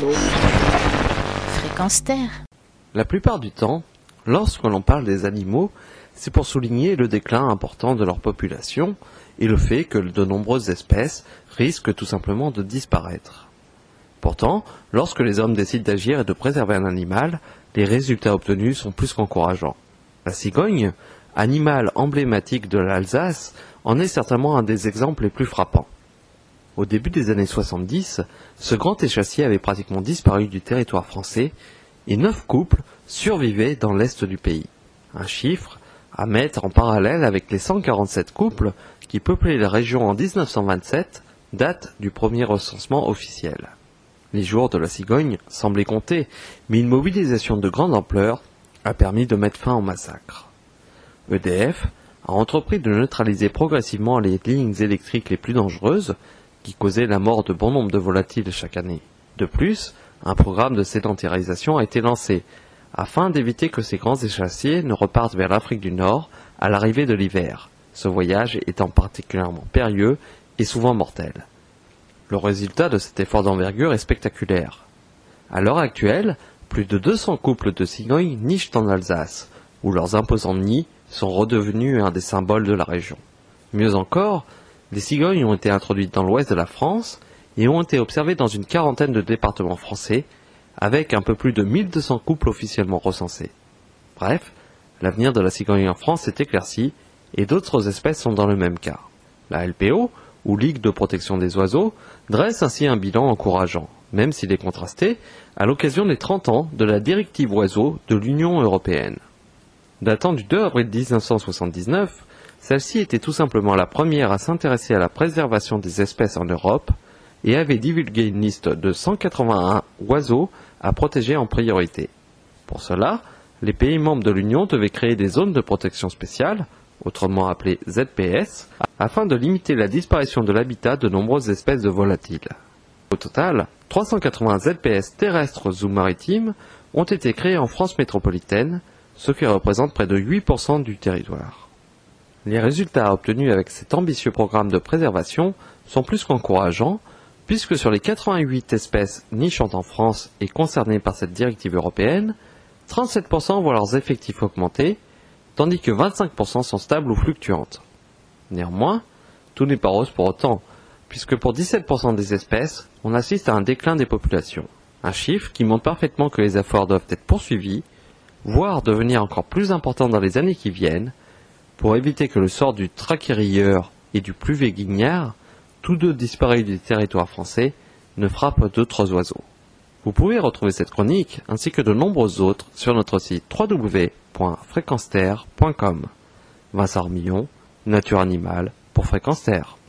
l'eau. Fréquence Terre. La plupart du temps, lorsque l'on parle des animaux, c'est pour souligner le déclin important de leur population et le fait que de nombreuses espèces risquent tout simplement de disparaître. Pourtant, lorsque les hommes décident d'agir et de préserver un animal, les résultats obtenus sont plus qu'encourageants. La cigogne, animal emblématique de l'Alsace, en est certainement un des exemples les plus frappants. Au début des années 70, ce grand échassier avait pratiquement disparu du territoire français et neuf couples survivaient dans l'est du pays. Un chiffre à mettre en parallèle avec les 147 couples qui peuplaient la région en 1927, date du premier recensement officiel. Les jours de la cigogne semblaient compter, mais une mobilisation de grande ampleur a permis de mettre fin au massacre. EDF a entrepris de neutraliser progressivement les lignes électriques les plus dangereuses, qui causaient la mort de bon nombre de volatiles chaque année. De plus, un programme de sédentarisation a été lancé, afin d'éviter que ces grands échassiers ne repartent vers l'Afrique du Nord à l'arrivée de l'hiver, ce voyage étant particulièrement périlleux et souvent mortel. Le résultat de cet effort d'envergure est spectaculaire. À l'heure actuelle, plus de 200 couples de cigognes nichent en Alsace, où leurs imposants nids sont redevenus un des symboles de la région. Mieux encore, les cigognes ont été introduites dans l'ouest de la France et ont été observées dans une quarantaine de départements français, avec un peu plus de 1200 couples officiellement recensés. Bref, l'avenir de la cigogne en France est éclairci, et d'autres espèces sont dans le même cas. La LPO, ou Ligue de protection des oiseaux, dresse ainsi un bilan encourageant, même s'il est contrasté, à l'occasion des 30 ans de la directive oiseaux de l'Union européenne. Datant du 2 avril 1979, celle-ci était tout simplement la première à s'intéresser à la préservation des espèces en Europe et avait divulgué une liste de 181 oiseaux à protéger en priorité. Pour cela, les pays membres de l'Union devaient créer des zones de protection spéciale, autrement appelées ZPS, afin de limiter la disparition de l'habitat de nombreuses espèces de volatiles. Au total, 380 ZPS terrestres ou maritimes ont été créés en France métropolitaine, ce qui représente près de 8% du territoire. Les résultats obtenus avec cet ambitieux programme de préservation sont plus qu'encourageants, puisque sur les 88 espèces nichant en France et concernées par cette directive européenne, 37% voient leurs effectifs augmenter, tandis que 25% sont stables ou fluctuantes. Néanmoins, tout n'est pas rose pour autant, puisque pour 17% des espèces, on assiste à un déclin des populations. Un chiffre qui montre parfaitement que les efforts doivent être poursuivis, voire devenir encore plus importants dans les années qui viennent, pour éviter que le sort du traquérilleur et du pluvet guignard, tous deux disparus du territoire français, ne frappe d'autres oiseaux. Vous pouvez retrouver cette chronique ainsi que de nombreuses autres sur notre site www.fréquenceterre.com. Vincent Armillon, Nature Animale pour Fréquence.